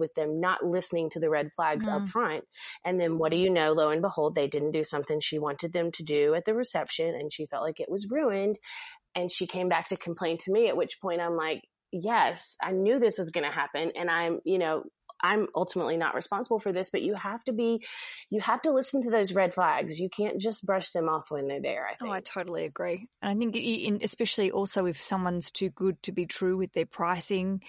with them not listening to the red flags Mm. up front. And then what do you know? Lo and behold, they didn't do something she wanted them to do at the reception and she felt like it was ruined. And she came back to complain to me, at which point I'm like, yes, I knew this was going to happen. And I'm, you know, I'm ultimately not responsible for this, but you have to be, you have to listen to those red flags. You can't just brush them off when they're there. I think. Oh, I totally agree. And I think, in, especially also if someone's too good to be true with their pricing,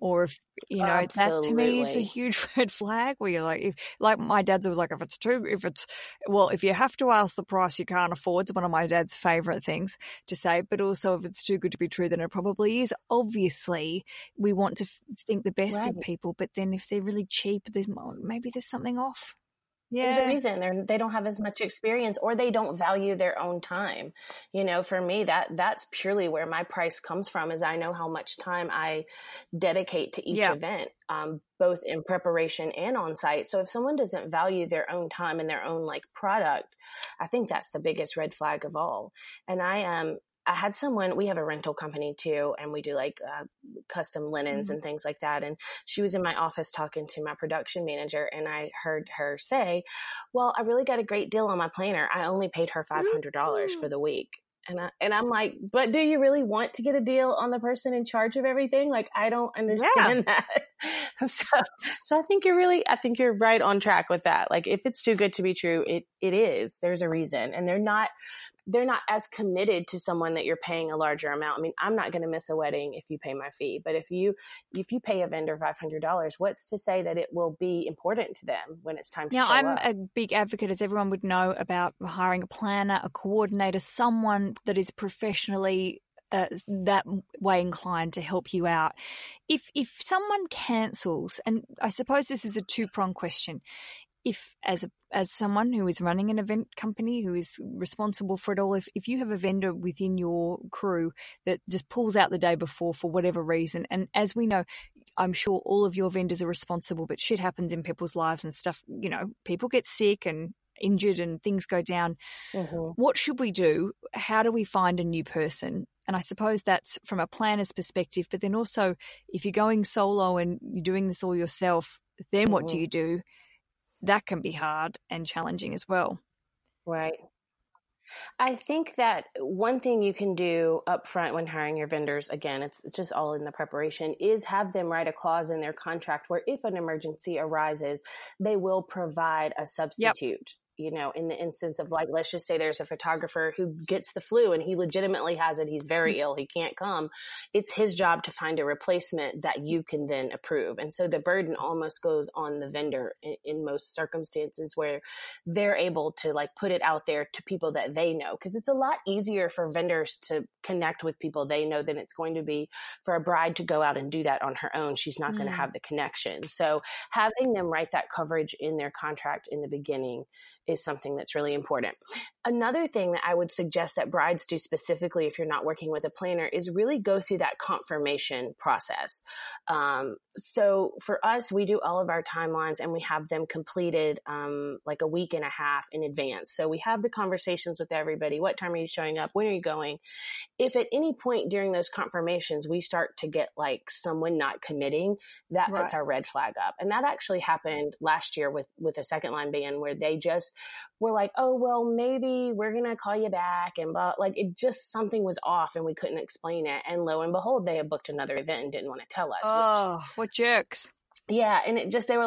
or if you know that to me is a huge red flag. Where you're like, if, like my dad's always like, if it's too, if it's well, if you have to ask the price you can't afford, it's one of my dad's favorite things to say. But also, if it's too good to be true, then it probably is. Obviously, we want to f- think the best of people, but then if they're really cheap, there's maybe there's something off. There's a Yeah. reason they're they don't have as much experience or they don't value their own time. You know, for me that that's purely where my price comes from is I know how much time I dedicate to each Yeah. event, um, both in preparation and on site. So if someone doesn't value their own time and their own like product, I think that's the biggest red flag of all. And I um I had someone, we have a rental company too, and we do like uh, custom linens Mhm. and things like that. And she was in my office talking to my production manager, and I heard her say, Well, I really got a great deal on my planner. I only paid her $500 for the week. And, I, and I'm like, but do you really want to get a deal on the person in charge of everything? Like, I don't understand that. so, so I think you're really, I think you're right on track with that. Like, if it's too good to be true, it, it is. There's a reason. And they're not, they're not as committed to someone that you're paying a larger amount. I mean, I'm not going to miss a wedding if you pay my fee, but if you if you pay a vendor five hundred dollars, what's to say that it will be important to them when it's time to Now, I'm up? a big advocate, as everyone would know, about hiring a planner, a coordinator, someone that is professionally uh, that way inclined to help you out. If if someone cancels, and I suppose this is a two prong question. If as a, as someone who is running an event company who is responsible for it all, if if you have a vendor within your crew that just pulls out the day before for whatever reason, and as we know, I'm sure all of your vendors are responsible, but shit happens in people's lives and stuff. You know, people get sick and injured and things go down. Mhm. What should we do? How do we find a new person? And I suppose that's from a planner's perspective, but then also if you're going solo and you're doing this all yourself, then what do Mhm. you do? That can be hard and challenging as well. Right. I think that one thing you can do up front when hiring your vendors, again, it's, it's just all in the preparation, is have them write a clause in their contract where if an emergency arises, they will provide a substitute. You know, in the instance of like, let's just say there's a photographer who gets the flu and he legitimately has it. He's very ill. He can't come. It's his job to find a replacement that you can then approve. And so the burden almost goes on the vendor in, in most circumstances where they're able to like put it out there to people that they know because it's a lot easier for vendors to connect with people they know than it's going to be for a bride to go out and do that on her own she's not going to Mm. have the connection so having them write that coverage in their contract in the beginning is something that's really important another thing that i would suggest that brides do specifically if you're not working with a planner is really go through that confirmation process um, so for us, we do all of our timelines and we have them completed um, like a week and a half in advance. So we have the conversations with everybody. What time are you showing up? When are you going? If at any point during those confirmations we start to get like someone not committing, that puts our red flag up. And that actually happened last year with with a second line band where they just were like, oh well, maybe we're gonna call you back and blah. Like it just something was off and we couldn't explain it. And lo and behold, they had booked another event and didn't want to tell us. which- Oh, what jerks. yeah, and it just they were like